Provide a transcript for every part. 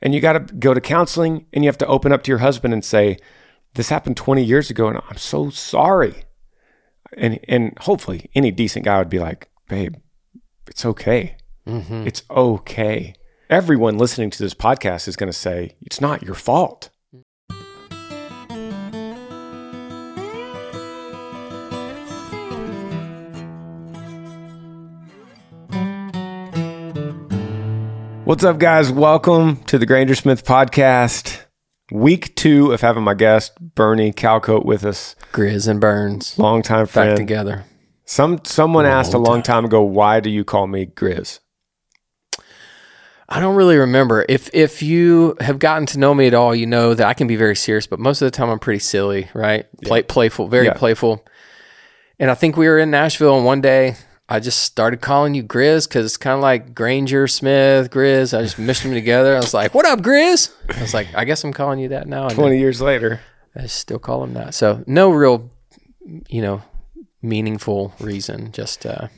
And you got to go to counseling and you have to open up to your husband and say, This happened 20 years ago and I'm so sorry. And, and hopefully, any decent guy would be like, Babe, it's okay. Mm-hmm. It's okay. Everyone listening to this podcast is going to say, It's not your fault. What's up, guys? Welcome to the Granger Smith podcast. Week two of having my guest, Bernie Calcoat, with us. Grizz and Burns Longtime back friend. together. Some Someone asked a long time ago, why do you call me Grizz? I don't really remember. If if you have gotten to know me at all, you know that I can be very serious, but most of the time I'm pretty silly, right? Play, playful, very Yeah. playful. And I think we were in Nashville, and one day I just started calling you Grizz because it's kind of like Granger Smith Grizz. I just mixed them together. I was like, "What up, Grizz?" I was like, "I guess I'm calling you that now." And 20 years later. I still call him that. So no real, you know, meaningful reason. Just uh,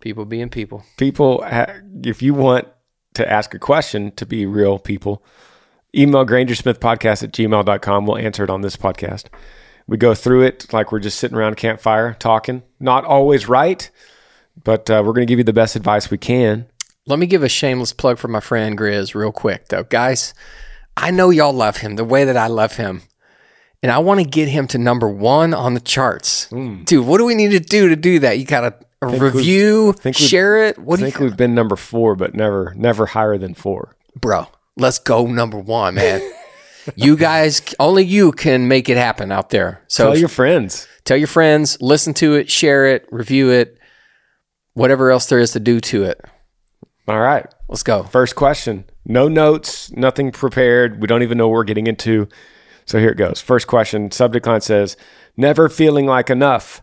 people being people. People, if you want to ask a question to be real people, email grangersmithpodcast at gmail.com. We'll answer it on this podcast. We go through it like we're just sitting around a campfire talking. Not always right, but uh, we're going to give you the best advice we can. Let me give a shameless plug for my friend Grizz real quick though. Guys, I know y'all love him the way that I love him. And I want to get him to number one on the charts. Dude, what do we need to do to do that? You got to review, share it. What I do you think we've been number four, but never, never higher than four. Bro, let's go number one, man. You guys, only you can make it happen out there. So Tell your friends. tell your friends, listen to it, share it, review it, whatever else there is to do to it. All right. Let's go. First question. No notes, nothing prepared. We don't even know what we're getting into. So here it goes. First question. Subject line says, Never feeling like enough.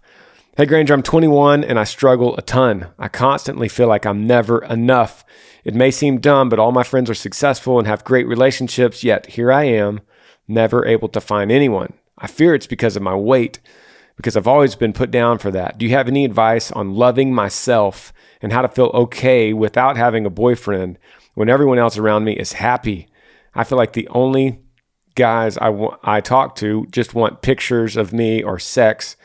Hey, Granger, I'm 21 and I struggle a ton. I constantly feel like I'm never enough. It may seem dumb, but all my friends are successful and have great relationships, yet here I am, never able to find anyone. I fear it's because of my weight, because I've always been put down for that. Do you have any advice on loving myself and how to feel okay without having a boyfriend when everyone else around me is happy? I feel like the only guys I wa- I talk to just want pictures of me or sex,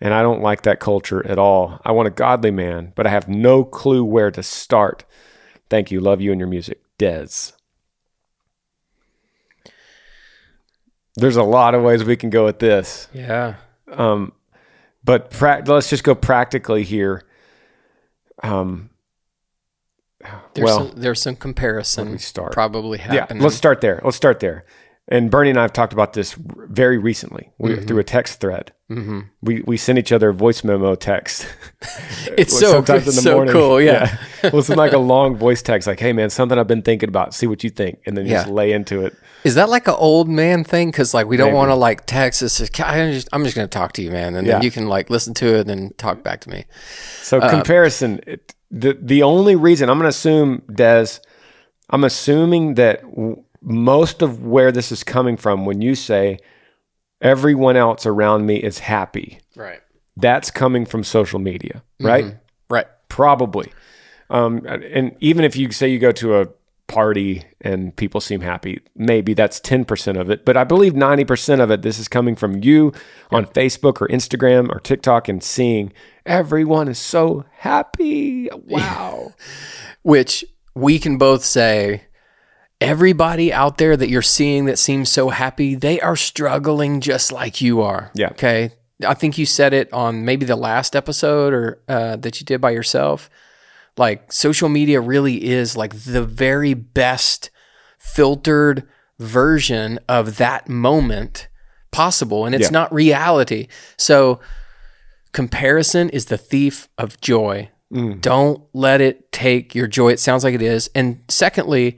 and I don't like that culture at all. I want a godly man, but I have no clue where to start. Thank you. Love you and your music. Dez. There's a lot of ways we can go with this. Yeah. Um, but prac let's just go practically here. Um, There's well, some, there's some comparison we start? probably happening. yeah, let's start there. Let's start there. And Bernie and I have talked about this very recently we, through a text thread. Mm-hmm. We we send each other voice memo text. It's so it's so cool. Yeah. well, it's like a long voice text, like, "Hey man, something I've been thinking about. See what you think," and then you just lay into it. Is that like an old man thing? Because like we don't want to like text us. I'm just, I'm just going to talk to you, man, and Yeah. then you can like listen to it and talk back to me. So Uh, comparison. It, the the only reason I'm going to assume Des, I'm assuming that w- most of where this is coming from when you say everyone else around me is happy, Right. that's coming from social media, right? Right. Probably. Um, and even if you say you go to a party and people seem happy, maybe that's 10% of it. But I believe 90% of it, this is coming from you on Facebook or Instagram or TikTok and seeing everyone is so happy. Wow. Which we can both say. Everybody out there that you're seeing that seems so happy, they are struggling just like you are. Yeah. Okay. I think you said it on maybe the last episode or uh, that you did by yourself. Like social media really is like the very best filtered version of that moment possible, and it's Yeah. not reality. So comparison is the thief of joy. Don't let it take your joy. It sounds like it is. And secondly,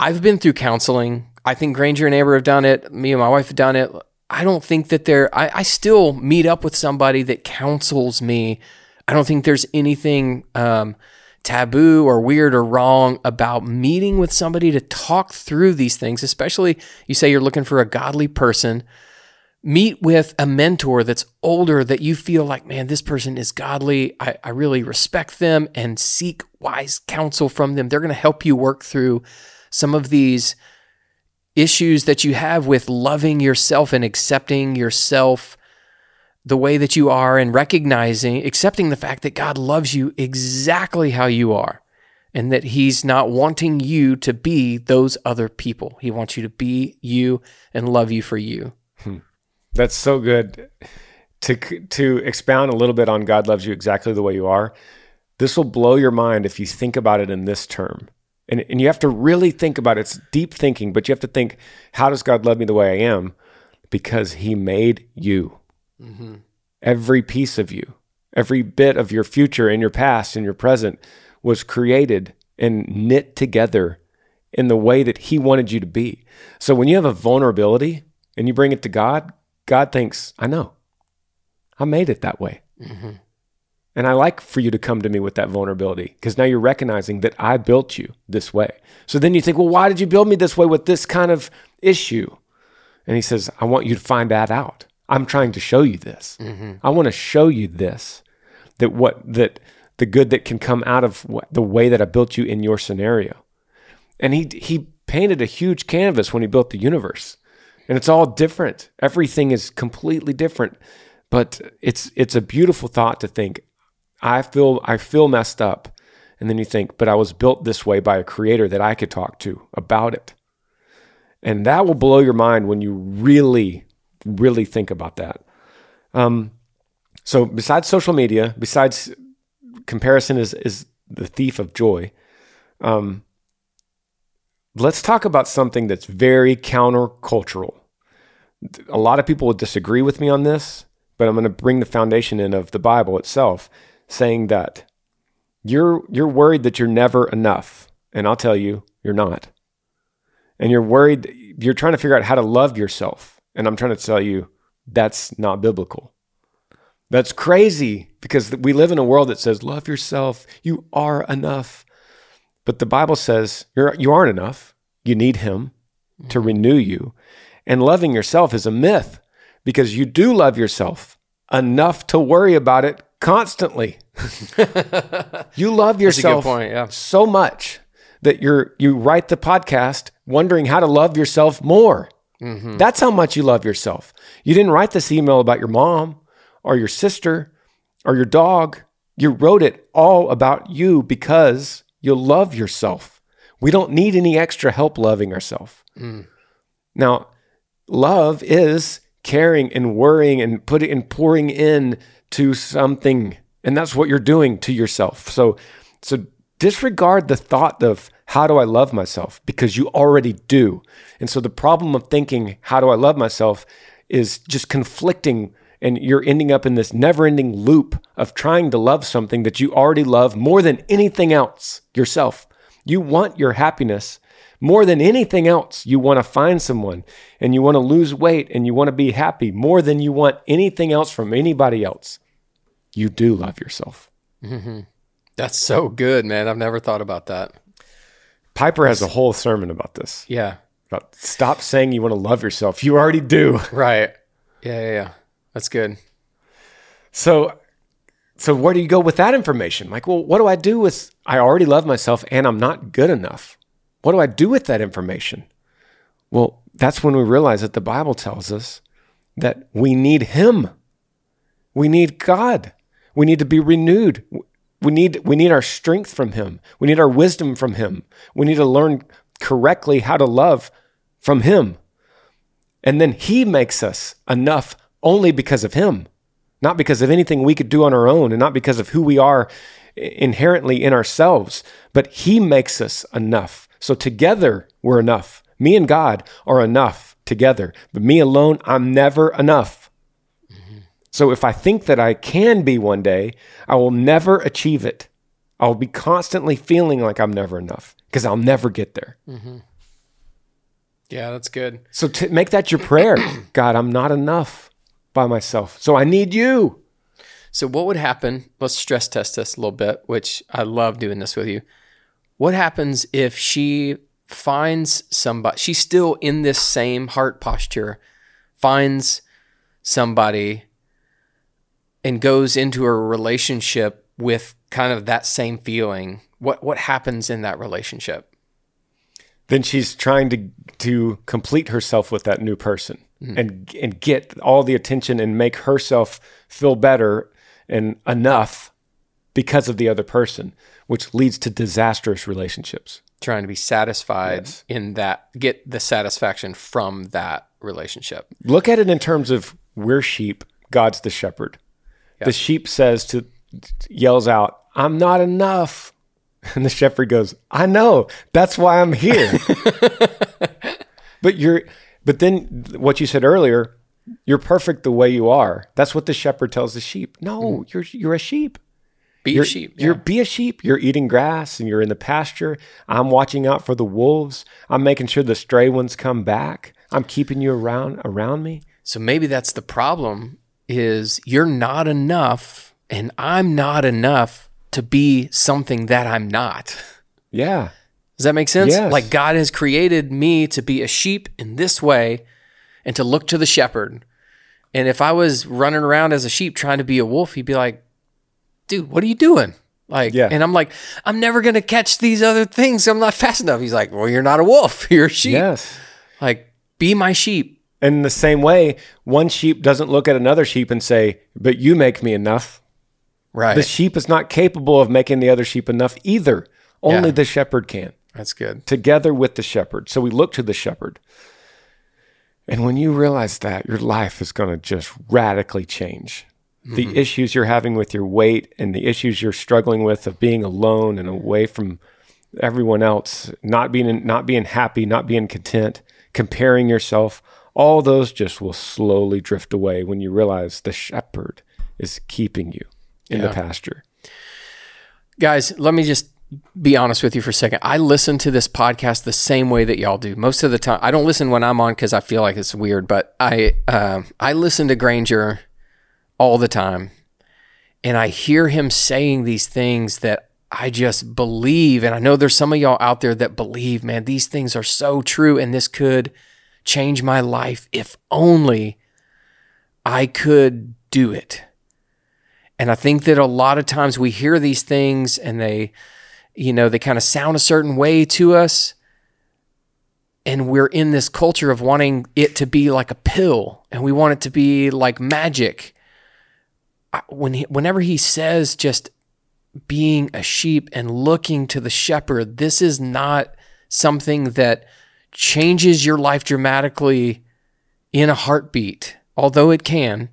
I've been through counseling. I think Granger and Amber have done it. Me and my wife have done it. I don't think that there, I, I still meet up with somebody that counsels me. I don't think there's anything um, taboo or weird or wrong about meeting with somebody to talk through these things, especially you say you're looking for a godly person. Meet with a mentor that's older that you feel like, man, this person is godly. I, I really respect them and seek wise counsel from them. They're going to help you work through some of these issues that you have with loving yourself and accepting yourself the way that you are and recognizing, accepting the fact that God loves you exactly how you are and that He's not wanting you to be those other people. He wants you to be you and love you for you. Hmm. That's so good. To to expound a little bit on God loves you exactly the way you are. This will blow your mind if you think about it in this term. And, and you have to really think about it. It's deep thinking, but you have to think, how does God love me the way I am? Because He made you. Mm-hmm. Every piece of you, every bit of your future and your past and your present was created and knit together in the way that He wanted you to be. So when you have a vulnerability and you bring it to God, God thinks, I know. I made it that way. Mm-hmm. And I like for you to come to me with that vulnerability because now you're recognizing that I built you this way. So then you think, well, why did you build me this way with this kind of issue? And he says, I want you to find that out. I'm trying to show you this. Mm-hmm. I want to show you this that what that the good that can come out of what, the way that I built you in your scenario. And he he painted a huge canvas when he built the universe. And it's all different. Everything is completely different. But it's it's a beautiful thought to think I feel I feel messed up. And then you think, but I was built this way by a creator that I could talk to about it. And that will blow your mind when you really, really think about that. Um, so besides social media, besides comparison is is the thief of joy. Um, let's talk about something that's very countercultural. A lot of people would disagree with me on this, but I'm going to bring the foundation in of the Bible itself saying that you're you're worried that you're never enough and I'll tell you you're not. And you're worried you're trying to figure out how to love yourself and I'm trying to tell you that's not biblical. That's crazy because we live in a world that says love yourself, you are enough. But the Bible says you're you aren't enough. You need him to mm-hmm. renew you. And loving yourself is a myth because you do love yourself enough to worry about it constantly. you love yourself point, yeah. so much that you're you write the podcast wondering how to love yourself more. Mm-hmm. That's how much you love yourself. You didn't write this email about your mom or your sister or your dog. You wrote it all about you because you love yourself. We don't need any extra help loving ourselves. Mm. Now, love is caring and worrying and putting and pouring in to something and that's what you're doing to yourself. So so disregard the thought of how do i love myself? because you already do. And so the problem of thinking how do i love myself? is just conflicting and you're ending up in this never-ending loop of trying to love something that you already love more than anything else yourself. You want your happiness more than anything else, you want to find someone and you want to lose weight and you want to be happy more than you want anything else from anybody else. You do love yourself. Mm-hmm. That's so good, man. I've never thought about that. Piper has a whole sermon about this. Yeah. About stop saying you want to love yourself. You already do. Right. Yeah, yeah, yeah. That's good. So so where do you go with that information? Like, well, what do I do with I already love myself and I'm not good enough? What do I do with that information? Well, that's when we realize that the Bible tells us that we need Him. We need God. We need to be renewed. We need, we need our strength from Him. We need our wisdom from Him. We need to learn correctly how to love from Him. And then He makes us enough only because of Him, not because of anything we could do on our own and not because of who we are inherently in ourselves, but He makes us enough so together, we're enough. Me and God are enough together. But me alone, I'm never enough. Mm-hmm. So if I think that I can be one day, I will never achieve it. I'll be constantly feeling like I'm never enough because I'll never get there. Mm-hmm. Yeah, that's good. So to make that your prayer God, I'm not enough by myself. So I need you. So, what would happen? Let's stress test this a little bit, which I love doing this with you. What happens if she finds somebody, she's still in this same heart posture, finds somebody and goes into a relationship with kind of that same feeling? What what happens in that relationship? then she's trying to to complete herself with that new person Hmm. and and get all the attention and make herself feel better and enough because of the other person, which leads to disastrous relationships. Trying to be satisfied in that, get the satisfaction from that relationship. Look at it in terms of we're sheep, God's the shepherd. The sheep says to yells out, "I'm not enough." And the shepherd goes, "I know. That's why I'm here." but you're but then what you said earlier, you're perfect the way you are. That's what the shepherd tells the sheep. No, mm-hmm. you're you're a sheep. Be You're, a sheep. You're be a sheep. You're eating grass and you're in the pasture. I'm watching out for the wolves. I'm making sure the stray ones come back. I'm keeping you around around me. So maybe that's the problem is you're not enough and I'm not enough to be something that I'm not. Yeah. Does that make sense? Yes. Like God has created me to be a sheep in this way and to look to the shepherd. And if I was running around as a sheep trying to be a wolf, he'd be like, dude, what are you doing? Like, Yeah. and I'm like, I'm never going to catch these other things. I'm not fast enough. He's like, well, you're not a wolf. You're a sheep. Yes. Like, be my sheep. And in the same way, one sheep doesn't look at another sheep and say, "But you make me enough." Right. The sheep is not capable of making the other sheep enough either. Only Yeah. the shepherd can. That's good. together with the shepherd. So we look to the shepherd. And when you realize that, your life is going to just radically change. The mm-hmm. issues you're having with your weight and the issues you're struggling with of being alone and away from everyone else, not being not being happy, not being content, comparing yourself, all those just will slowly drift away when you realize the shepherd is keeping you in the pasture. Guys, let me just be honest with you for a second. I listen to this podcast the same way that y'all do. Most of the time, I don't listen when I'm on because I feel like it's weird, but I uh, I listen to Granger all the time, and I hear him saying these things that I just believe, and I know there's some of y'all out there that believe, man, these things are so true, and this could change my life if only I could do it. And I think that a lot of times we hear these things and they, you know, they kind of sound a certain way to us. And we're in this culture of wanting it to be like a pill and we want it to be like magic. When he, whenever he says just being a sheep and looking to the shepherd, this is not something that changes your life dramatically in a heartbeat, although it can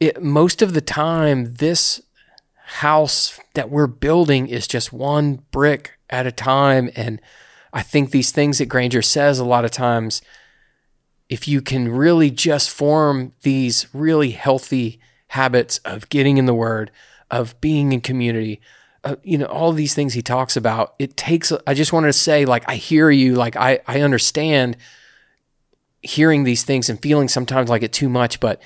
it, most of the time, this house that we're building is just one brick at a time. And I think these things that Granger says a lot of times, if you can really just form these really healthy habits of getting in the word, of being in community, uh, you know, all these things he talks about, it takes, I just wanted to say, like, I hear you, like, I, I understand hearing these things and feeling sometimes like it too much, but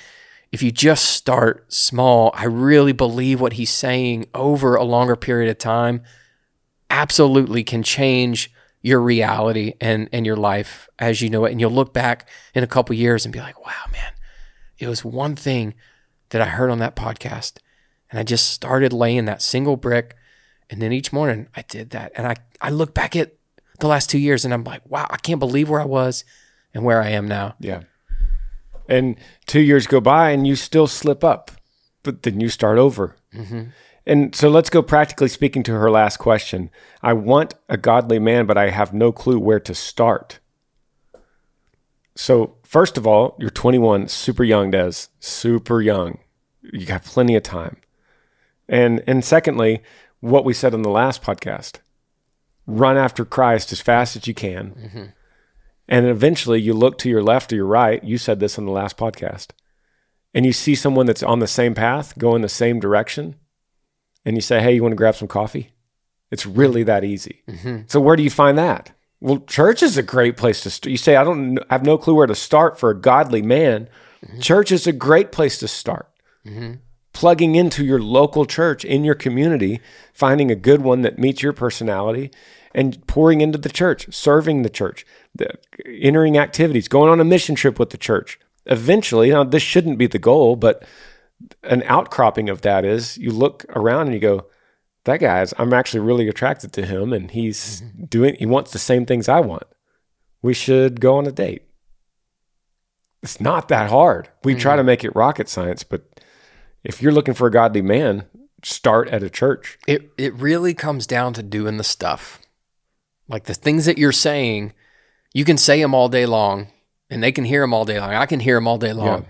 if you just start small, I really believe what he's saying over a longer period of time absolutely can change your reality and and your life as you know it and you'll look back in a couple years and be like, "Wow, man. It was one thing that I heard on that podcast and I just started laying that single brick and then each morning I did that and I I look back at the last 2 years and I'm like, "Wow, I can't believe where I was and where I am now." Yeah. And two years go by and you still slip up, but then you start over. Mm-hmm. And so let's go practically speaking to her last question. I want a godly man, but I have no clue where to start. So, first of all, you're 21, super young, Des, super young. You got plenty of time. And and secondly, what we said on the last podcast, run after Christ as fast as you can. Mm-hmm. And eventually you look to your left or your right. You said this on the last podcast. And you see someone that's on the same path, going the same direction. And you say, hey, you want to grab some coffee? It's really that easy. Mm-hmm. So where do you find that? Well, church is a great place to start. You say, I don't I have no clue where to start for a godly man. Mm-hmm. Church is a great place to start. Mm-hmm. Plugging into your local church in your community, finding a good one that meets your personality, and pouring into the church, serving the church, the, entering activities, going on a mission trip with the church. Eventually, now this shouldn't be the goal, but an outcropping of that is you look around and you go, that guy's, I'm actually really attracted to him and he's mm-hmm. doing, he wants the same things I want. We should go on a date. It's not that hard. We try mm-hmm. to make it rocket science, but if you're looking for a godly man, start at a church. It it really comes down to doing the stuff. Like the things that you're saying, you can say them all day long and they can hear them all day long. I can hear them all day long. Yeah.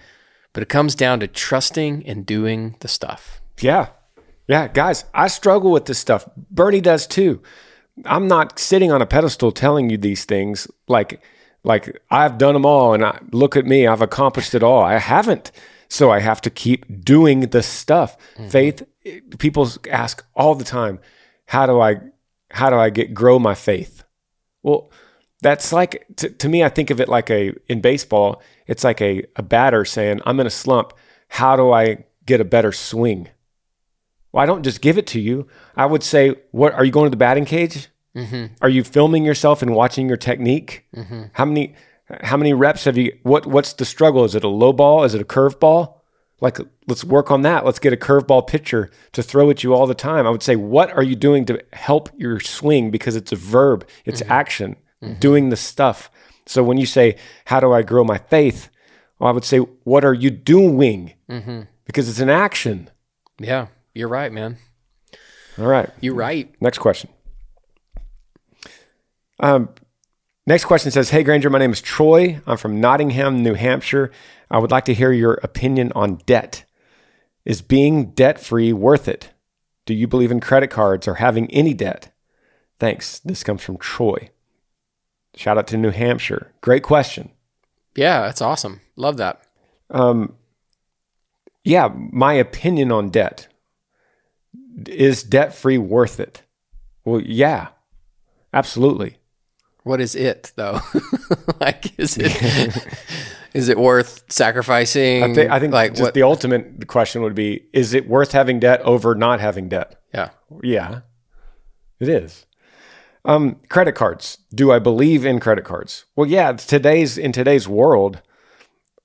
But it comes down to trusting and doing the stuff. Yeah. Yeah, guys, I struggle with this stuff. Bernie does too. I'm not sitting on a pedestal telling you these things like like I've done them all and I, look at me, I've accomplished it all. I haven't. So I have to keep doing the stuff. Mm-hmm. Faith people ask all the time, how do I how do I get grow my faith? Well, that's like to, to me i think of it like a in baseball it's like a, a batter saying i'm in a slump. How do i get a better swing? Well i don't just give it to you. I would say what are you going to the batting cage? Mm-hmm. Are you filming yourself and watching your technique? Mm-hmm. How many how many reps have you what what's the struggle? Is it a low ball? Is it a curve ball like let's work on that. Let's get a curveball pitcher to throw at you all the time. I would say what are you doing to help your swing? Because it's a verb it's mm-hmm. action mm-hmm. doing the stuff. So when you say how do i grow my faith? Well, i would say what are you doing? Mm-hmm. Because it's an action. Yeah, you're right, man. all right. You're right. Next question. Um, next question says, "Hey Granger, my name is Troy. I'm from Nottingham, New Hampshire. I would like to hear your opinion on debt. Is being debt free worth it? Do you believe in credit cards or having any debt? Thanks. This comes from Troy. Shout out to New Hampshire. Great question. Yeah, that's awesome. Love that. Um, yeah, my opinion on debt is debt free worth it? Well, yeah, absolutely. What is it though? like, is it is it worth sacrificing? I think, I think like just what? the ultimate question would be: Is it worth having debt over not having debt? yeah, Yeah, it is. Um, credit cards. Do I believe in credit cards? Well, yeah. Today's in today's world,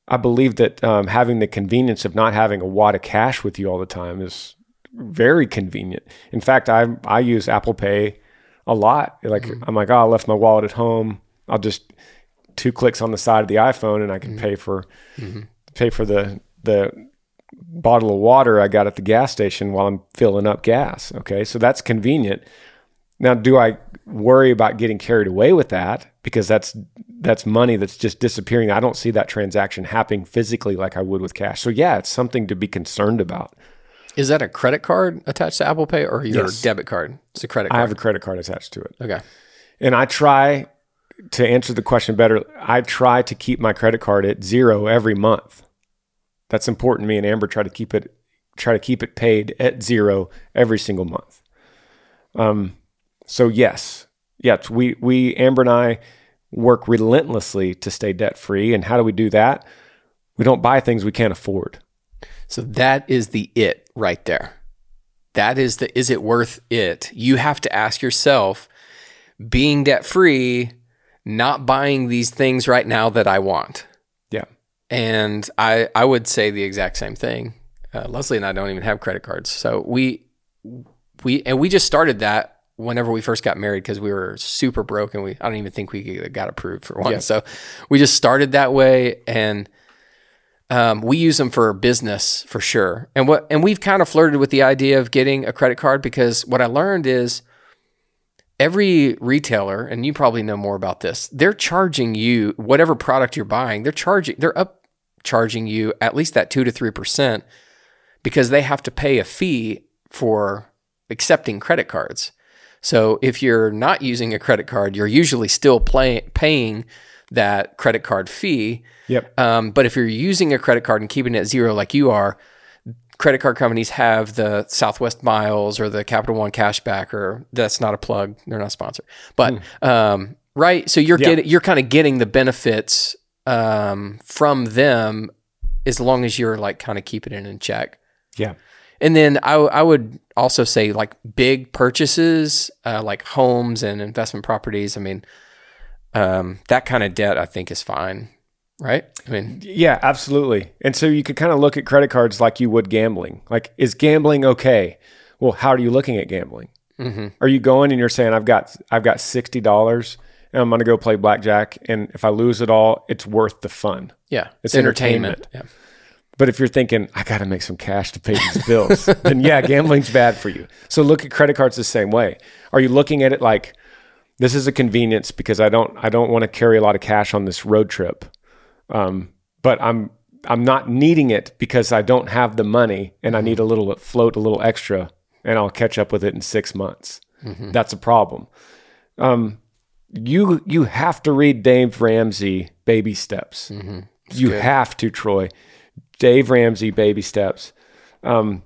I believe that um, having the convenience of not having a wad of cash with you all the time is very convenient. In fact, I I use Apple Pay a lot. Like I'm like, oh, I left my wallet at home. I'll just two clicks on the side of the iPhone, and I can mm-hmm. pay for mm-hmm. pay for the the bottle of water I got at the gas station while I'm filling up gas. Okay, so that's convenient. Now, do I worry about getting carried away with that because that's that's money that's just disappearing? I don't see that transaction happening physically like I would with cash. So yeah, it's something to be concerned about. is that a credit card attached to Apple Pay or your Yes. debit card? It's a credit card. I have a credit card attached to it. okay. And I try to answer the question better. I try to keep my credit card at zero every month. That's important me and Amber try to keep it try to keep it paid at zero every single month. Um so yes. Yes, we we Amber and I work relentlessly to stay debt free and how do we do that? We don't buy things we can't afford. So that is the it right there. That is the is it worth it? You have to ask yourself, being debt free, not buying these things right now that I want. Yeah. And I I would say the exact same thing. Uh, Leslie and I don't even have credit cards, so we we and we just started that whenever we first got married because we were super broke and we I don't even think we got approved for one. Yeah. So we just started that way and um, we use them for business for sure. And what and we've kind of flirted with the idea of getting a credit card because what I learned is every retailer, and you probably know more about this, they're charging you whatever product you're buying, they're charging they're up charging you at least that two to three percent because they have to pay a fee for accepting credit cards. So if you're not using a credit card, you're usually still play, paying that credit card fee. Yep. Um, but if you're using a credit card and keeping it at zero like you are, credit card companies have the Southwest Miles or the Capital One cashback, or that's not a plug; they're not a sponsor. But um, right, so you're Yeah. getting you're kind of getting the benefits um, from them as long as you're like kind of keeping it in check. Yeah. And then I, I would also say like big purchases, uh, like homes and investment properties. I mean, um, that kind of debt I think is fine, right? I mean, Yeah, absolutely. And so you could kind of look at credit cards like you would gambling. Like, is gambling okay? Well, how are you looking at gambling? Mm-hmm. Are you going and you're saying I've got I've got sixty dollars and I'm going to go play blackjack, and if I lose it all, it's worth the fun. Yeah. It's entertainment. Yeah. But if you're thinking I got to make some cash to pay these bills, then yeah, gambling's bad for you. So look at credit cards the same way. Are you looking at it like this is a convenience because I don't I don't want to carry a lot of cash on this road trip, um, but I'm I'm not needing it because I don't have the money and I need a little float, a little extra, and I'll catch up with it in six months. That's a problem. Um, you you have to read Dave Ramsey Baby Steps. You have to, Troy. Dave Ramsey Baby Steps. Um,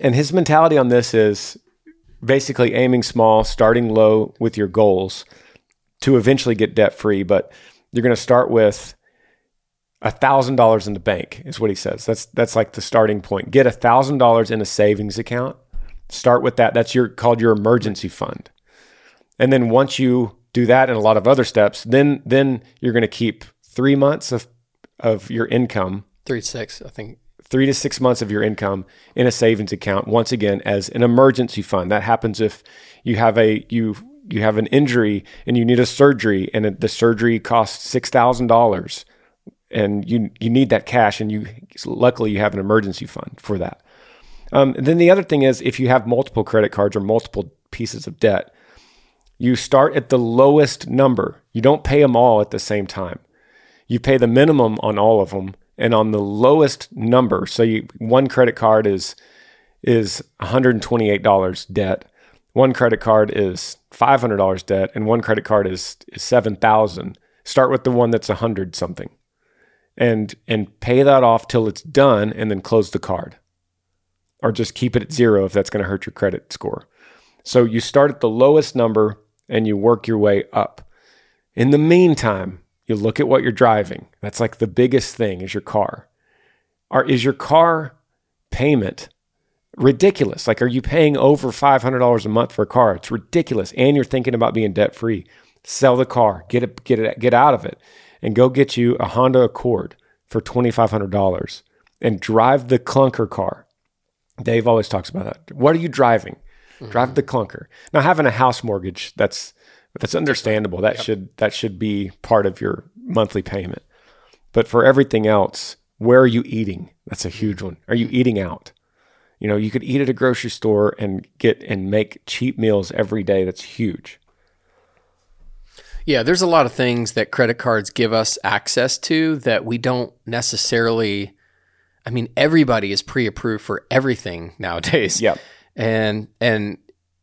and his mentality on this is basically aiming small, starting low with your goals to eventually get debt free. But you're going to start with a thousand dollars in the bank, is what he says. That's that's like the starting point. Get a thousand dollars in a savings account. Start with that. That's your called your emergency fund. And then once you do that and a lot of other steps, then then you're going to keep three months of of your income Three six, I think. three to six months of your income in a savings account once again as an emergency fund that happens if you have a you you have an injury and you need a surgery and the surgery costs six thousand dollars and you you need that cash and you luckily you have an emergency fund for that. Um, then the other thing is if you have multiple credit cards or multiple pieces of debt you start at the lowest number. You don't pay them all at the same time. You pay the minimum on all of them and on the lowest number so you one credit card is is $128 debt one credit card is $500 debt and one credit card is, is 7000 start with the one that's 100 something and and pay that off till it's done and then close the card or just keep it at zero if that's going to hurt your credit score so you start at the lowest number and you work your way up in the meantime, you look at what you're driving. That's like the biggest thing is your car. Are is your car payment ridiculous? Like are you paying over $500 a month for a car? It's ridiculous and you're thinking about being debt free. Sell the car, get it get it get out of it and go get you a Honda Accord for $2500 and drive the clunker car. Dave always talks about that. What are you driving? Mm-hmm. Drive the clunker. Now having a house mortgage, that's that's understandable. That should that should be part of your monthly payment. But for everything else, where are you eating? That's a huge one. Are you eating out? You know, you could eat at a grocery store and get and make cheap meals every day. That's huge. Yeah, there's a lot of things that credit cards give us access to that we don't necessarily. I mean, everybody is pre-approved for everything nowadays. Yep. and and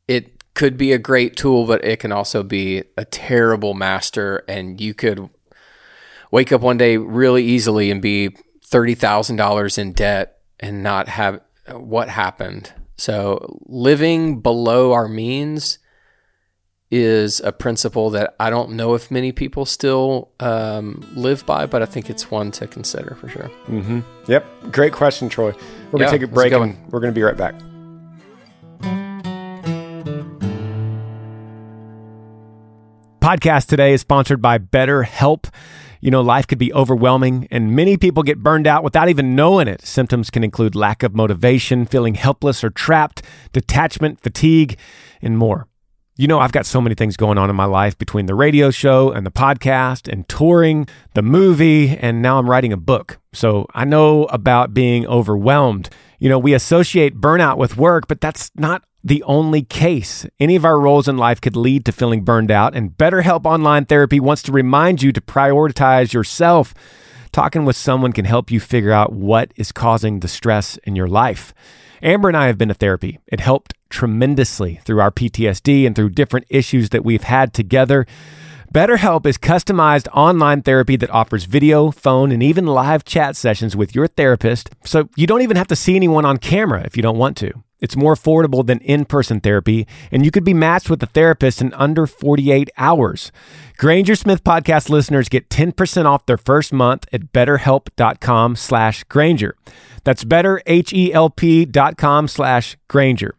it could be a great tool, but it can also be a terrible master. And you could wake up one day really easily and be thirty thousand dollars in debt and not have what happened. So living below our means is a principle that I don't know if many people still um, live by, but I think it's one to consider for sure. Yep. Great question, Troy. We're gonna take a break and we're gonna be right back. Podcast today is sponsored by BetterHelp. You know, life could be overwhelming, and many people get burned out without even knowing it. Symptoms can include lack of motivation, feeling helpless or trapped, detachment, fatigue, and more. You know, I've got so many things going on in my life between the radio show and the podcast and touring, the movie, and now I'm writing a book. So I know about being overwhelmed. You know, we associate burnout with work, but that's not the only case. Any of our roles in life could lead to feeling burned out, and BetterHelp Online Therapy wants to remind you to prioritize yourself. Talking with someone can help you figure out what is causing the stress in your life. Amber and I have been to therapy. It helped tremendously through our PTSD and through different issues that we've had together. BetterHelp is customized online therapy that offers video, phone, and even live chat sessions with your therapist, so you don't even have to see anyone on camera if you don't want to. It's more affordable than in person therapy, and you could be matched with a therapist in under 48 hours. Granger Smith podcast listeners get 10% off their first month at betterhelp.com slash Granger. That's betterhelp.com slash Granger.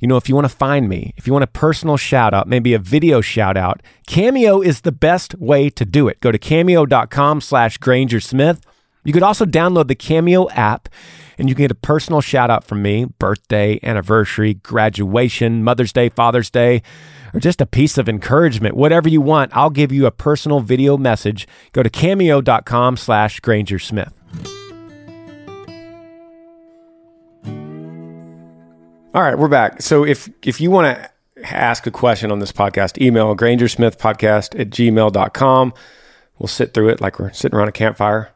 You know, if you want to find me, if you want a personal shout out, maybe a video shout out, Cameo is the best way to do it. Go to cameo.com slash Granger Smith. You could also download the Cameo app and you can get a personal shout out from me birthday, anniversary, graduation, Mother's Day, Father's Day, or just a piece of encouragement. Whatever you want, I'll give you a personal video message. Go to cameo.com slash Granger Smith. All right, we're back. So if if you want to ask a question on this podcast, email grangersmithpodcast at gmail.com. We'll sit through it like we're sitting around a campfire,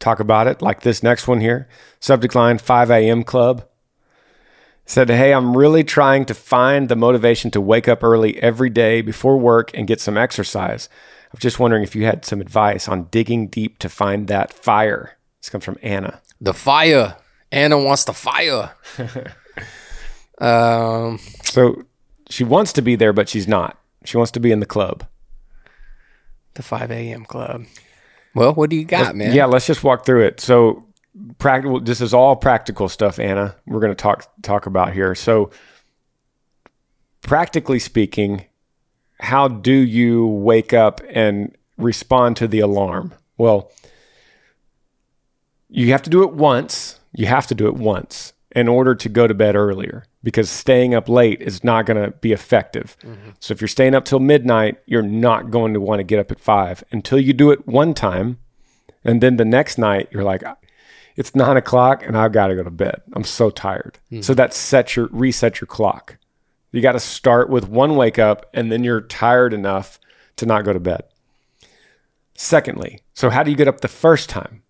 talk about it, like this next one here. Subject line 5 a.m. club. Said, hey, I'm really trying to find the motivation to wake up early every day before work and get some exercise. I was just wondering if you had some advice on digging deep to find that fire. This comes from Anna. The fire. Anna wants the fire. um, So she wants to be there, but she's not. She wants to be in the club. the 5 a.m. club. Well, what do you got, man? Yeah, let's just walk through it. So, practical. This is all practical stuff, Anna. We're going to talk talk about here. So, practically speaking, how do you wake up and respond to the alarm? Well, you have to do it once. You have to do it once in order to go to bed earlier because staying up late is not going to be effective. Mm-hmm. So if you're staying up till midnight, you're not going to want to get up at five until you do it one time. And then the next night, you're like, it's nine o'clock and I've got to go to bed. I'm so tired. Hmm. So that sets your reset your clock. You got to start with one wake up and then you're tired enough to not go to bed. Secondly, so how do you get up the first time?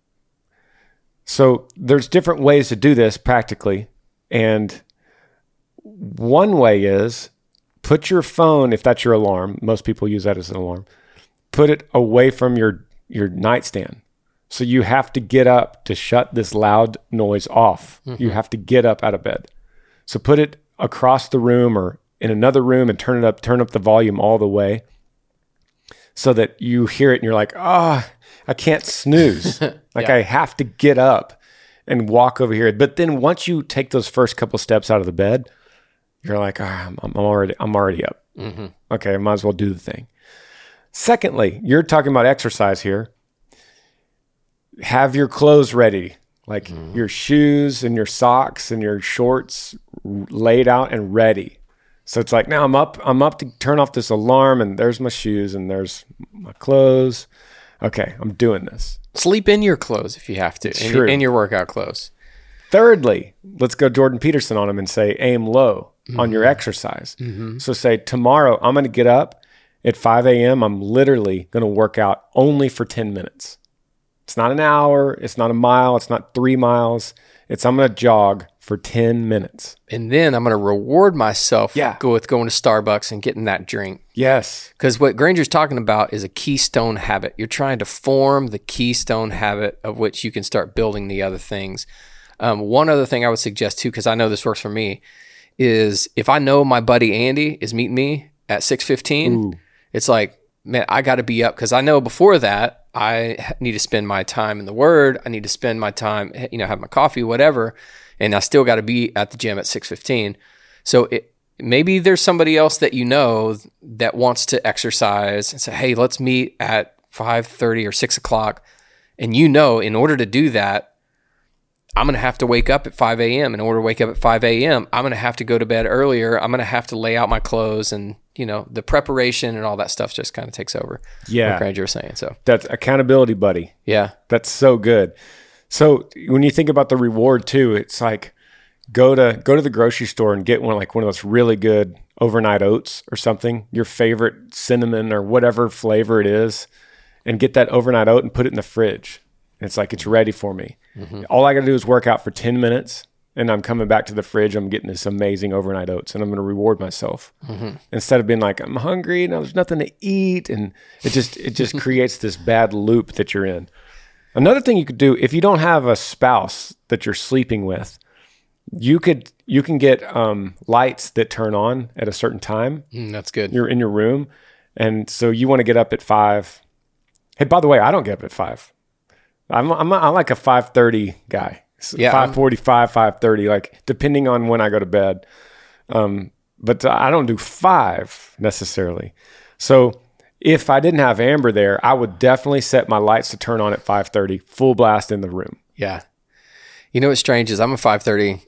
So there's different ways to do this practically. And one way is put your phone, if that's your alarm, most people use that as an alarm, put it away from your, your nightstand. So you have to get up to shut this loud noise off. You have to get up out of bed. So put it across the room or in another room and turn it up, turn up the volume all the way so that you hear it and you're like, ah, I can't snooze. like I have to get up and walk over here. But then once you take those first couple steps out of the bed, you're like, ah, I'm, I'm already, I'm already up. Okay, I might as well do the thing. Secondly, you're talking about exercise here. Have your clothes ready, like your shoes and your socks and your shorts laid out and ready. So it's like now I'm up. I'm up to turn off this alarm, and there's my shoes and there's my clothes. Okay, I'm doing this. Sleep in your clothes if you have to, in, in your workout clothes. Thirdly, let's go Jordan Peterson on him and say aim low on your exercise. So say tomorrow I'm going to get up at 5 a.m. I'm literally going to work out only for 10 minutes. It's not an hour. It's not a mile. It's not three miles. It's I'm going to jog for 10 minutes. And then I'm going to reward myself Yeah. go with going to Starbucks and getting that drink. Yes. Because what Granger's talking about is a keystone habit. You're trying to form the keystone habit of which you can start building the other things. Um, one other thing I would suggest too, because I know this works for me, is if I know my buddy Andy is meeting me at six fifteen, it's like, man, I got to be up because I know before that I need to spend my time in the Word. I need to spend my time, you know, have my coffee, whatever, and I still got to be at the gym at six fifteen. So it, maybe there's somebody else that you know that wants to exercise and say, "Hey, let's meet at five thirty or six o'clock," and you know, in order to do that, I'm gonna have to wake up at five a.m. In order to wake up at five a.m., I'm gonna have to go to bed earlier. I'm gonna have to lay out my clothes, and you know, the preparation and all that stuff just kind of takes over. Yeah. like Granger was saying. So That's accountability, buddy. yeah, That's so good. So when you think about the reward too, it's like go to go to the grocery store and get one like one of those really good overnight oats or something, your favorite cinnamon or whatever flavor it is, and get that overnight oat and put it in the fridge. It's like it's ready for me. All I got to do is work out for 10 minutes and I'm coming back to the fridge. I'm getting this amazing overnight oats and I'm going to reward myself instead of being like, I'm hungry and there's nothing to eat. And it just, it just creates this bad loop that you're in. Another thing you could do if you don't have a spouse that you're sleeping with, you could you can get um, lights that turn on at a certain time. Mm, that's good. You're in your room, and so you want to get up at five. Hey, by the way, I don't get up at five. I'm I'm, I'm like a five thirty guy. Yeah, five forty five, five thirty, like depending on when I go to bed. Um, but I don't do five necessarily. So if I didn't have Amber there, I would definitely set my lights to turn on at 5:30, full blast in the room. Yeah. You know what's strange is I'm a 5:30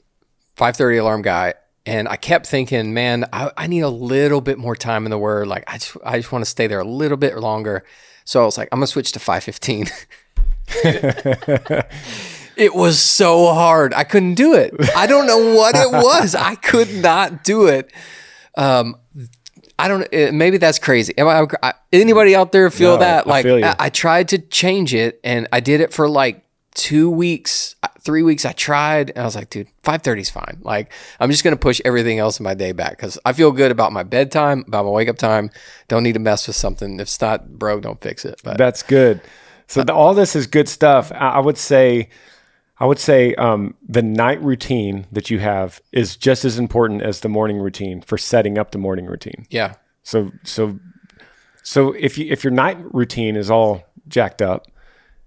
5:30 alarm guy and I kept thinking, man, I, I need a little bit more time in the word. Like I just I just want to stay there a little bit longer. So I was like, I'm gonna switch to 5:15. it was so hard. I couldn't do it. I don't know what it was. I could not do it. Um, I don't. eh, Maybe that's crazy. Am I, I- anybody out there feel No, that? I Like you. I, I tried to change it, and I did it for like two weeks, uh, three weeks. I tried, and I was like, dude, five thirty is fine. Like I'm just gonna push everything else in my day back because I feel good about my bedtime, about my wake up time. Don't need to mess with something. If it's not broke, don't fix it. But That's good. So the, all this is good stuff. I, I would say, I would say um, the night routine that you have is just as important as the morning routine for setting up the morning routine. yeah, So so so if you if your night routine is all jacked up,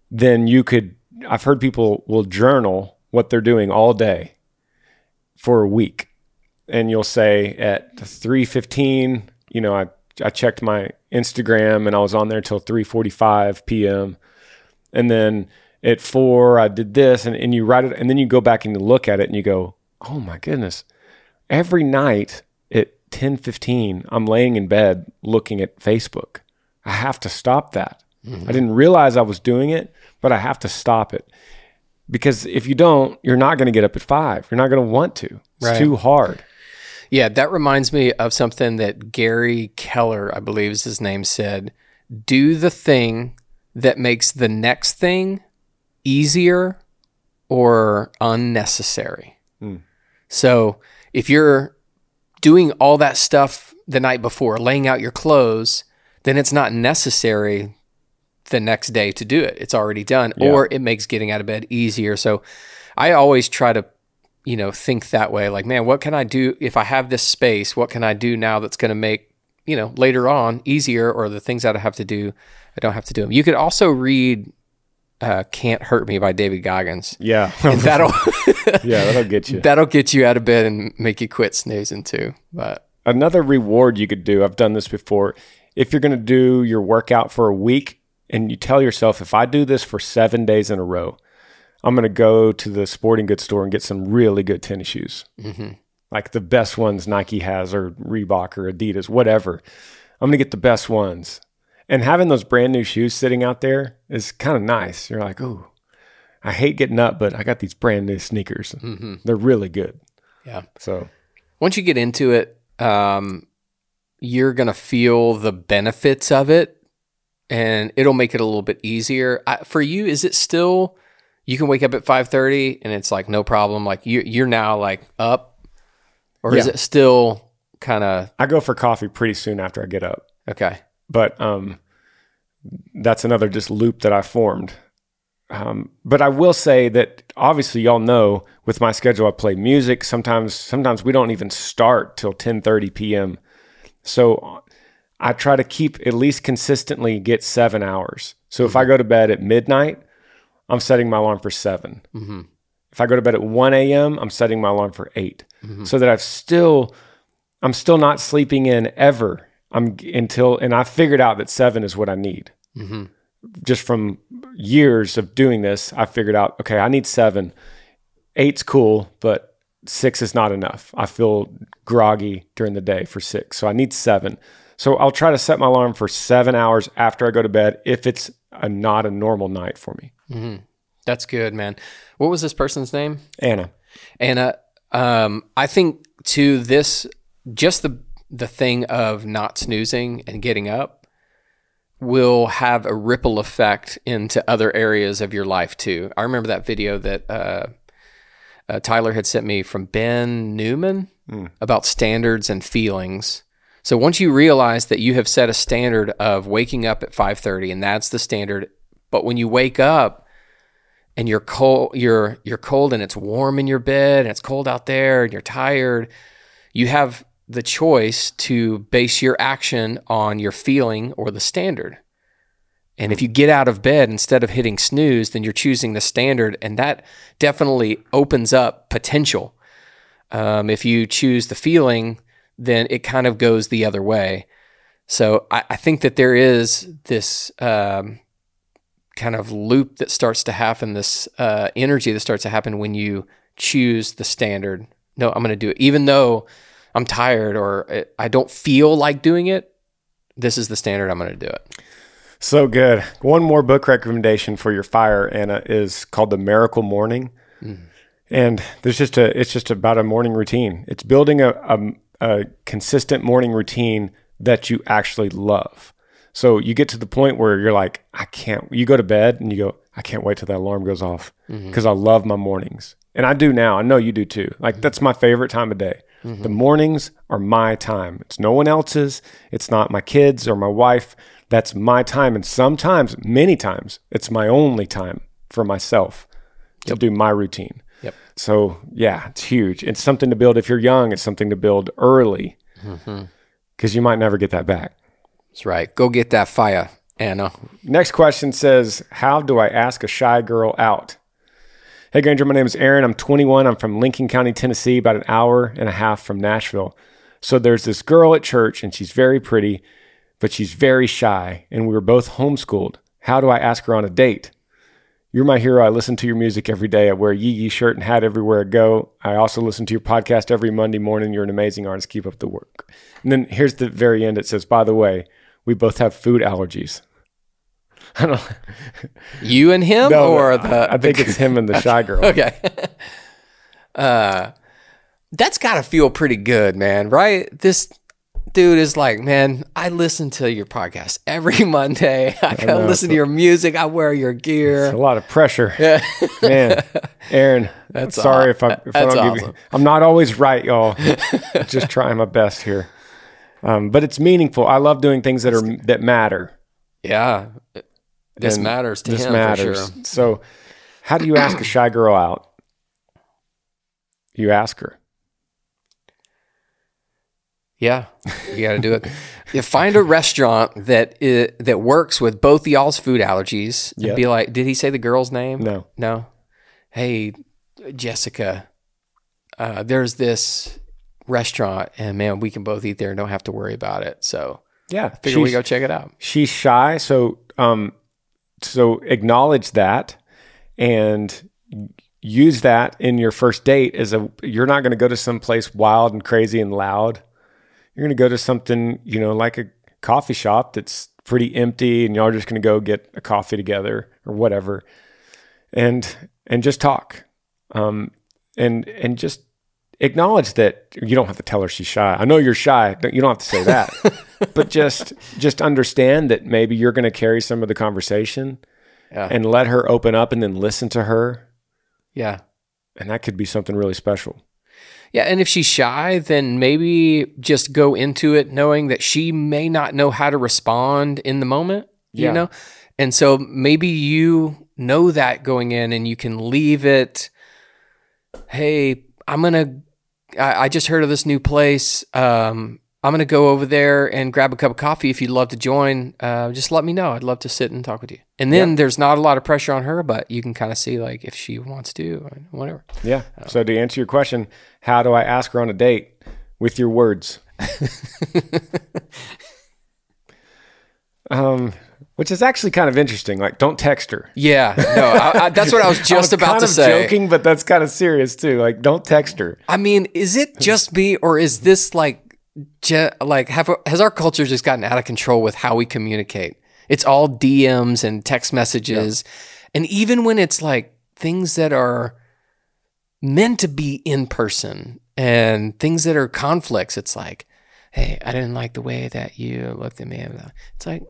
then you could I've heard people will journal what they're doing all day for a week. And you'll say at 3:15, you know, I I checked my Instagram and I was on there till 3:45 p.m. And then at 4 I did this and, and you write it and then you go back and you look at it and you go, "Oh my goodness. Every night at 10:15, I'm laying in bed looking at Facebook. I have to stop that. Mm-hmm. I didn't realize I was doing it, but I have to stop it. Because if you don't, you're not going to get up at 5. You're not going to want to. It's Right. too hard. Yeah, that reminds me of something that Gary Keller, I believe is his name, said do the thing that makes the next thing easier or unnecessary. Hmm. So if you're doing all that stuff the night before, laying out your clothes, then it's not necessary the next day to do it. It's already done, or it makes getting out of bed easier. So I always try to you know, think that way. Like, man, what can I do if I have this space? What can I do now that's going to make, you know, later on easier or the things that I have to do, I don't have to do them. You could also read uh, Can't Hurt Me by David Goggins. Yeah. And that'll yeah, that'll get you. that'll get you out of bed and make you quit snoozing too. But Another reward you could do, I've done this before. If you're going to do your workout for a week and you tell yourself, if I do this for seven days in a row, I'm going to go to the sporting goods store and get some really good tennis shoes. Like the best ones Nike has, or Reebok, or Adidas, whatever. I'm going to get the best ones. And having those brand new shoes sitting out there is kind of nice. You're like, oh, I hate getting up, but I got these brand new sneakers. They're really good. yeah, So, once you get into it, um, you're gonna feel the benefits of it, and it'll make it a little bit easier. I, for you, is it still? You can wake up at five thirty, and it's like no problem. Like you, you're now like up, or is it still kind of I go for coffee pretty soon after I get up. okay? But um, that's another just loop that I formed. Um, but I will say that obviously y'all know with my schedule I play music. Sometimes sometimes we don't even start till 10:30 p.m. So I try to keep at least consistently get seven hours. So if I go to bed at midnight, I'm setting my alarm for 7 If I go to bed at 1 a.m., I'm setting my alarm for 8 so that I've still I'm still not sleeping in ever. I'm until and I figured out that seven is what I need. Just from years of doing this, I figured out okay, I need seven. Eight's cool, but six is not enough. I feel groggy during the day for six, so I need seven. So I'll try to set my alarm for seven hours after I go to bed if it's a, not a normal night for me. That's good, man. What was this person's name? Anna, Anna, um, I think to this, just the the thing of not snoozing and getting up will have a ripple effect into other areas of your life too. I remember that video that uh, uh, Tyler had sent me from Ben Newman about standards and feelings. So once you realize that you have set a standard of waking up at 5:30 and that's the standard, but when you wake up and you're cold you're you're cold and it's warm in your bed and it's cold out there and you're tired you have the choice to base your action on your feeling or the standard. And if you get out of bed instead of hitting snooze then you're choosing the standard and that definitely opens up potential. Um, if you choose the feeling then it kind of goes the other way. So I, I think that there is this um, kind of loop that starts to happen, this uh, energy that starts to happen when you choose the standard. No, I'm going to do it, even though I'm tired or I don't feel like doing it. This is the standard. I'm going to do it. So good. One more book recommendation for your fire, Anna, is called The Miracle Morning. Mm-hmm. And there's just a it's just about a morning routine. It's building a, a, a consistent morning routine that you actually love. So you get to the point where you're like, I can't. You go to bed and you go, I can't wait till that alarm goes off because mm-hmm. I love my mornings, and I do now. I know you do too. Like mm-hmm. that's my favorite time of day. Mm-hmm. The mornings are my time. It's no one else's. It's not my kids or my wife. That's my time, and sometimes, many times, it's my only time for myself to yep. do my routine. Yep. So yeah, it's huge. It's something to build if you're young. It's something to build early because mm-hmm. you might never get that back. That's right. Go get that fire, Anna. Next question says, "How do I ask a shy girl out?" Hey Granger, my name is Aaron. I'm 21. I'm from Lincoln County, Tennessee, about an hour and a half from Nashville. So there's this girl at church, and she's very pretty, but she's very shy, and we were both homeschooled. How do I ask her on a date? You're my hero. I listen to your music every day. I wear a Yee Yee shirt and hat everywhere I go. I also listen to your podcast every Monday morning. You're an amazing artist. Keep up the work. And then here's the very end. It says, by the way, we both have food allergies. I don't. You and him, no, or the? I think the, it's him and the shy girl. okay. Uh, that's got to feel pretty good, man. Right? This dude is like, man, I listen to your podcast every Monday. I, I listen to your music. I wear your gear. It's a lot of pressure. Yeah. man, Aaron, that's sorry aw- if I, if I don't awesome. give you. I'm not always right, y'all. Just trying my best here. Um, but it's meaningful. I love doing things that are that matter. Yeah, this matters to this him. matters. Sure. So, how do you ask a shy girl out? You ask her. Yeah, you got to do it. you find a restaurant that is, that works with both y'all's food allergies. And yep. be like, did he say the girl's name? No, no. Hey, Jessica, uh, there's this restaurant, and man, we can both eat there and don't have to worry about it. So yeah, figure we go check it out. She's shy, so um, so acknowledge that and use that in your first date as a. You're not going to go to some place wild and crazy and loud you're going to go to something, you know, like a coffee shop that's pretty empty and y'all are just going to go get a coffee together or whatever and and just talk um and and just acknowledge that you don't have to tell her she's shy i know you're shy you don't have to say that but just just understand that maybe you're going to carry some of the conversation yeah. and let her open up and then listen to her yeah and that could be something really special yeah, and if she's shy, then maybe just go into it knowing that she may not know how to respond in the moment, you yeah. know? And so maybe you know that going in and you can leave it, hey, I'm going to, I just heard of this new place. Um, I'm going to go over there and grab a cup of coffee. If you'd love to join, uh, just let me know. I'd love to sit and talk with you. And then there's not a lot of pressure on her, but you can kind of see like if she wants to, whatever. Yeah. Uh, so to answer your question, how do I ask her on a date? With your words. um, which is actually kind of interesting. Like, don't text her. Yeah, no, I, I, that's what I was just I was about to say. Joking, but that's kind of serious too. Like, don't text her. I mean, is it just me, or is this like Je- like have has our culture just gotten out of control with how we communicate? It's all DMs and text messages, yeah. and even when it's like things that are meant to be in person and things that are conflicts, it's like, hey, I didn't like the way that you looked at me. It's like,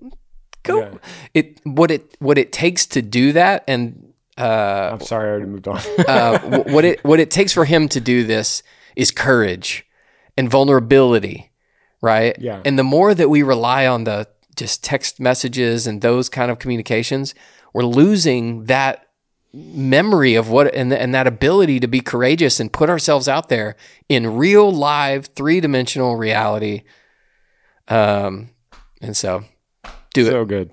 go. Yeah. It what it what it takes to do that, and uh, I'm sorry, I already moved on. uh, what it what it takes for him to do this is courage and vulnerability, right? Yeah. And the more that we rely on the just text messages and those kind of communications, we're losing that memory of what and, and that ability to be courageous and put ourselves out there in real live three-dimensional reality um and so do it so good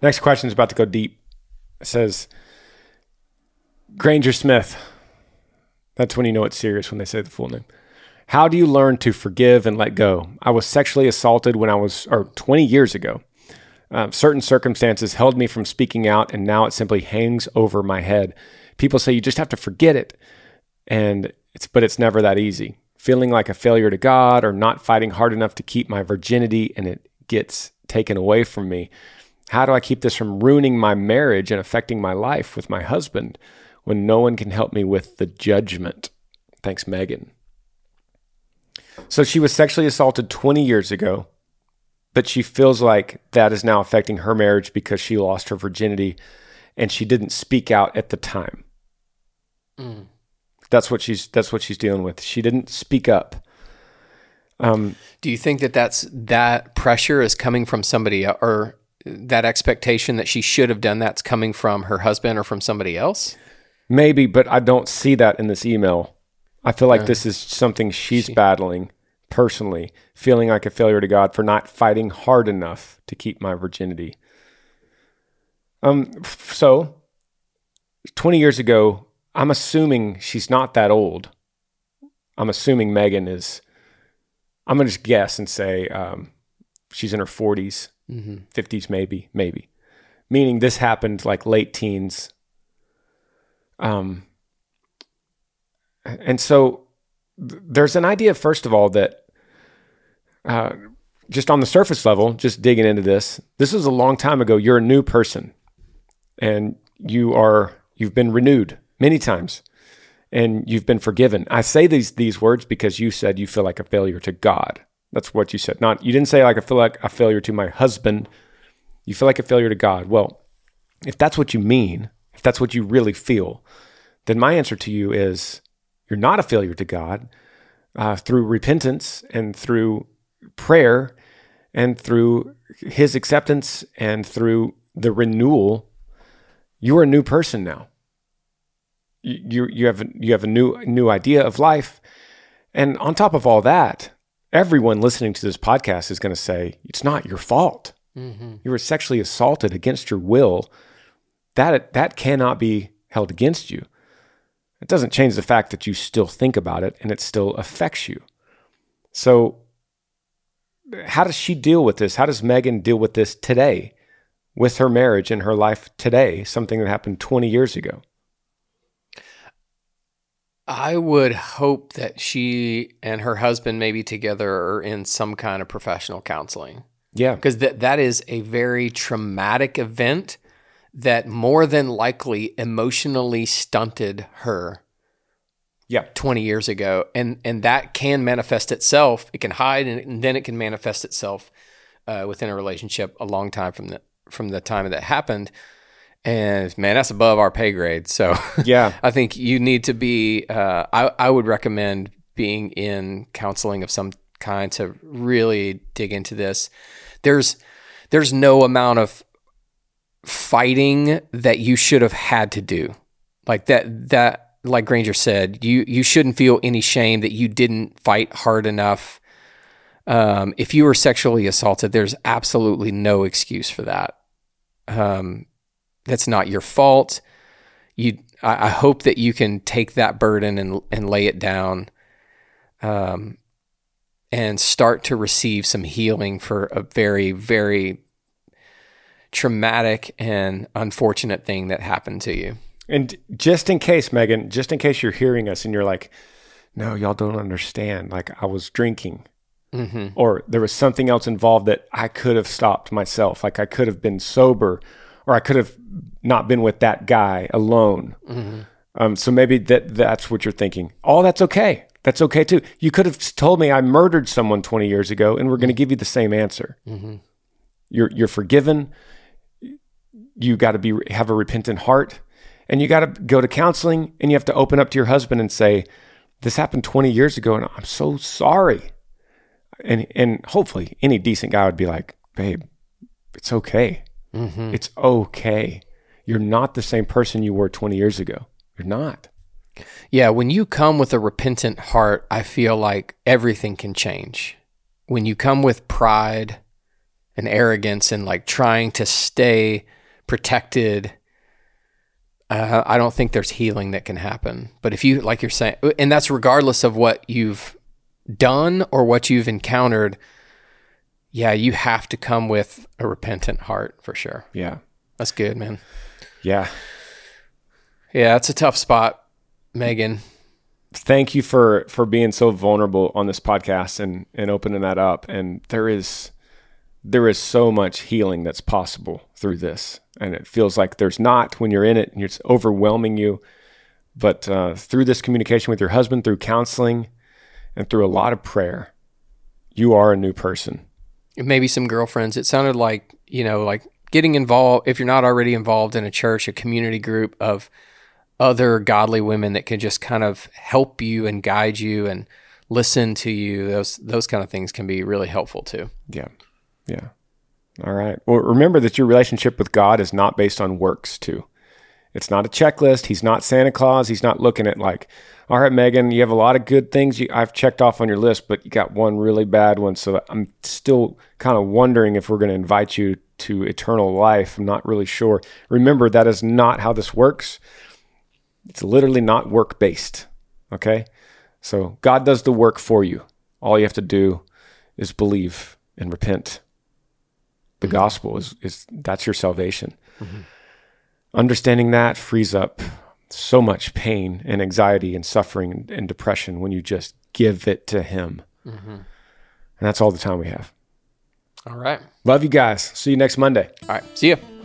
next question is about to go deep it says granger smith that's when you know it's serious when they say the full name How do you learn to forgive and let go? I was sexually assaulted when I was, or 20 years ago. Uh, certain circumstances held me from speaking out, and now it simply hangs over my head. People say you just have to forget it, and it's but it's never that easy. Feeling like a failure to God or not fighting hard enough to keep my virginity, and it gets taken away from me. How do I keep this from ruining my marriage and affecting my life with my husband when no one can help me with the judgment? Thanks, Megan. So she was sexually assaulted 20 years ago but she feels like that is now affecting her marriage because she lost her virginity and she didn't speak out at the time. Mm. That's what she's that's what she's dealing with. She didn't speak up. Um, Do you think that that's that pressure is coming from somebody or that expectation that she should have done that's coming from her husband or from somebody else? Maybe, but I don't see that in this email. I feel like uh, this is something she's she, battling personally, feeling like a failure to God for not fighting hard enough to keep my virginity. Um, so 20 years ago, I'm assuming she's not that old. I'm assuming Megan is, I'm going to just guess and say um, she's in her 40s, mm-hmm. 50s, maybe, maybe. Meaning this happened like late teens. Um, and so there's an idea, first of all, that uh, just on the surface level, just digging into this, this is a long time ago. You're a new person, and you are you've been renewed many times, and you've been forgiven. I say these these words because you said you feel like a failure to God. That's what you said. Not you didn't say like I feel like a failure to my husband. You feel like a failure to God. Well, if that's what you mean, if that's what you really feel, then my answer to you is you're not a failure to God. Uh, through repentance and through prayer and through his acceptance and through the renewal, you are a new person now. You, you, have, you have a new, new idea of life. And on top of all that, everyone listening to this podcast is going to say, it's not your fault. Mm-hmm. You were sexually assaulted against your will. That, that cannot be held against you. It doesn't change the fact that you still think about it and it still affects you. So how does she deal with this? How does Megan deal with this today with her marriage and her life today, something that happened 20 years ago? I would hope that she and her husband maybe together are in some kind of professional counseling. Yeah. Because that, that is a very traumatic event that more than likely emotionally stunted her yeah 20 years ago and and that can manifest itself it can hide and, and then it can manifest itself uh, within a relationship a long time from the from the time that happened and man that's above our pay grade so yeah i think you need to be uh, I, I would recommend being in counseling of some kind to really dig into this there's there's no amount of fighting that you should have had to do like that that like Granger said, you you shouldn't feel any shame that you didn't fight hard enough. Um, if you were sexually assaulted, there's absolutely no excuse for that. Um, that's not your fault. You, I, I, hope that you can take that burden and and lay it down, um, and start to receive some healing for a very very traumatic and unfortunate thing that happened to you. And just in case, Megan, just in case you're hearing us and you're like, no, y'all don't understand. Like I was drinking. Mm-hmm. Or there was something else involved that I could have stopped myself. Like I could have been sober, or I could have not been with that guy alone. Mm-hmm. Um, so maybe that that's what you're thinking. Oh, that's okay. That's okay too. You could have told me I murdered someone 20 years ago, and we're going to give you the same answer. Mm-hmm. You're you're forgiven. You got to be have a repentant heart. And you got to go to counseling and you have to open up to your husband and say, This happened 20 years ago and I'm so sorry. And, and hopefully any decent guy would be like, Babe, it's okay. Mm-hmm. It's okay. You're not the same person you were 20 years ago. You're not. Yeah, when you come with a repentant heart, I feel like everything can change. When you come with pride and arrogance and like trying to stay protected uh, I don't think there's healing that can happen. But if you, like you're saying, and that's regardless of what you've done or what you've encountered, yeah, you have to come with a repentant heart for sure. Yeah. That's good, man. Yeah. Yeah, it's a tough spot, Megan. Thank you for for being so vulnerable on this podcast and and opening that up. And there is there is so much healing that's possible through this, and it feels like there's not when you're in it and it's overwhelming you. But uh, through this communication with your husband, through counseling, and through a lot of prayer, you are a new person. Maybe some girlfriends. It sounded like you know, like getting involved. If you're not already involved in a church, a community group of other godly women that can just kind of help you and guide you and listen to you. Those those kind of things can be really helpful too. Yeah. Yeah. All right. Well, remember that your relationship with God is not based on works, too. It's not a checklist. He's not Santa Claus. He's not looking at like, all right, Megan, you have a lot of good things you, I've checked off on your list, but you got one really bad one. So I'm still kind of wondering if we're going to invite you to eternal life. I'm not really sure. Remember, that is not how this works. It's literally not work based. Okay. So God does the work for you. All you have to do is believe and repent. The mm-hmm. gospel is, is that's your salvation. Mm-hmm. Understanding that frees up so much pain and anxiety and suffering and, depression when you just give it to Him. Mm-hmm. And that's all the time we have. All right. Love you guys. See you next Monday. All right. See you.